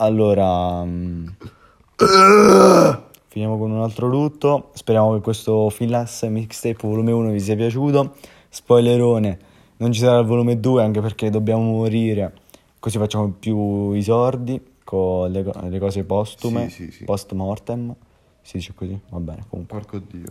Allora, mm, finiamo con un altro lutto. Speriamo che questo Finlass Mixtape volume 1 vi sia piaciuto. Spoilerone, non ci sarà il volume 2 anche perché dobbiamo morire, così facciamo più i sordi con le, le cose postume, Sì, sì, sì. post mortem. Si dice così? Va bene, comunque. Porco dio.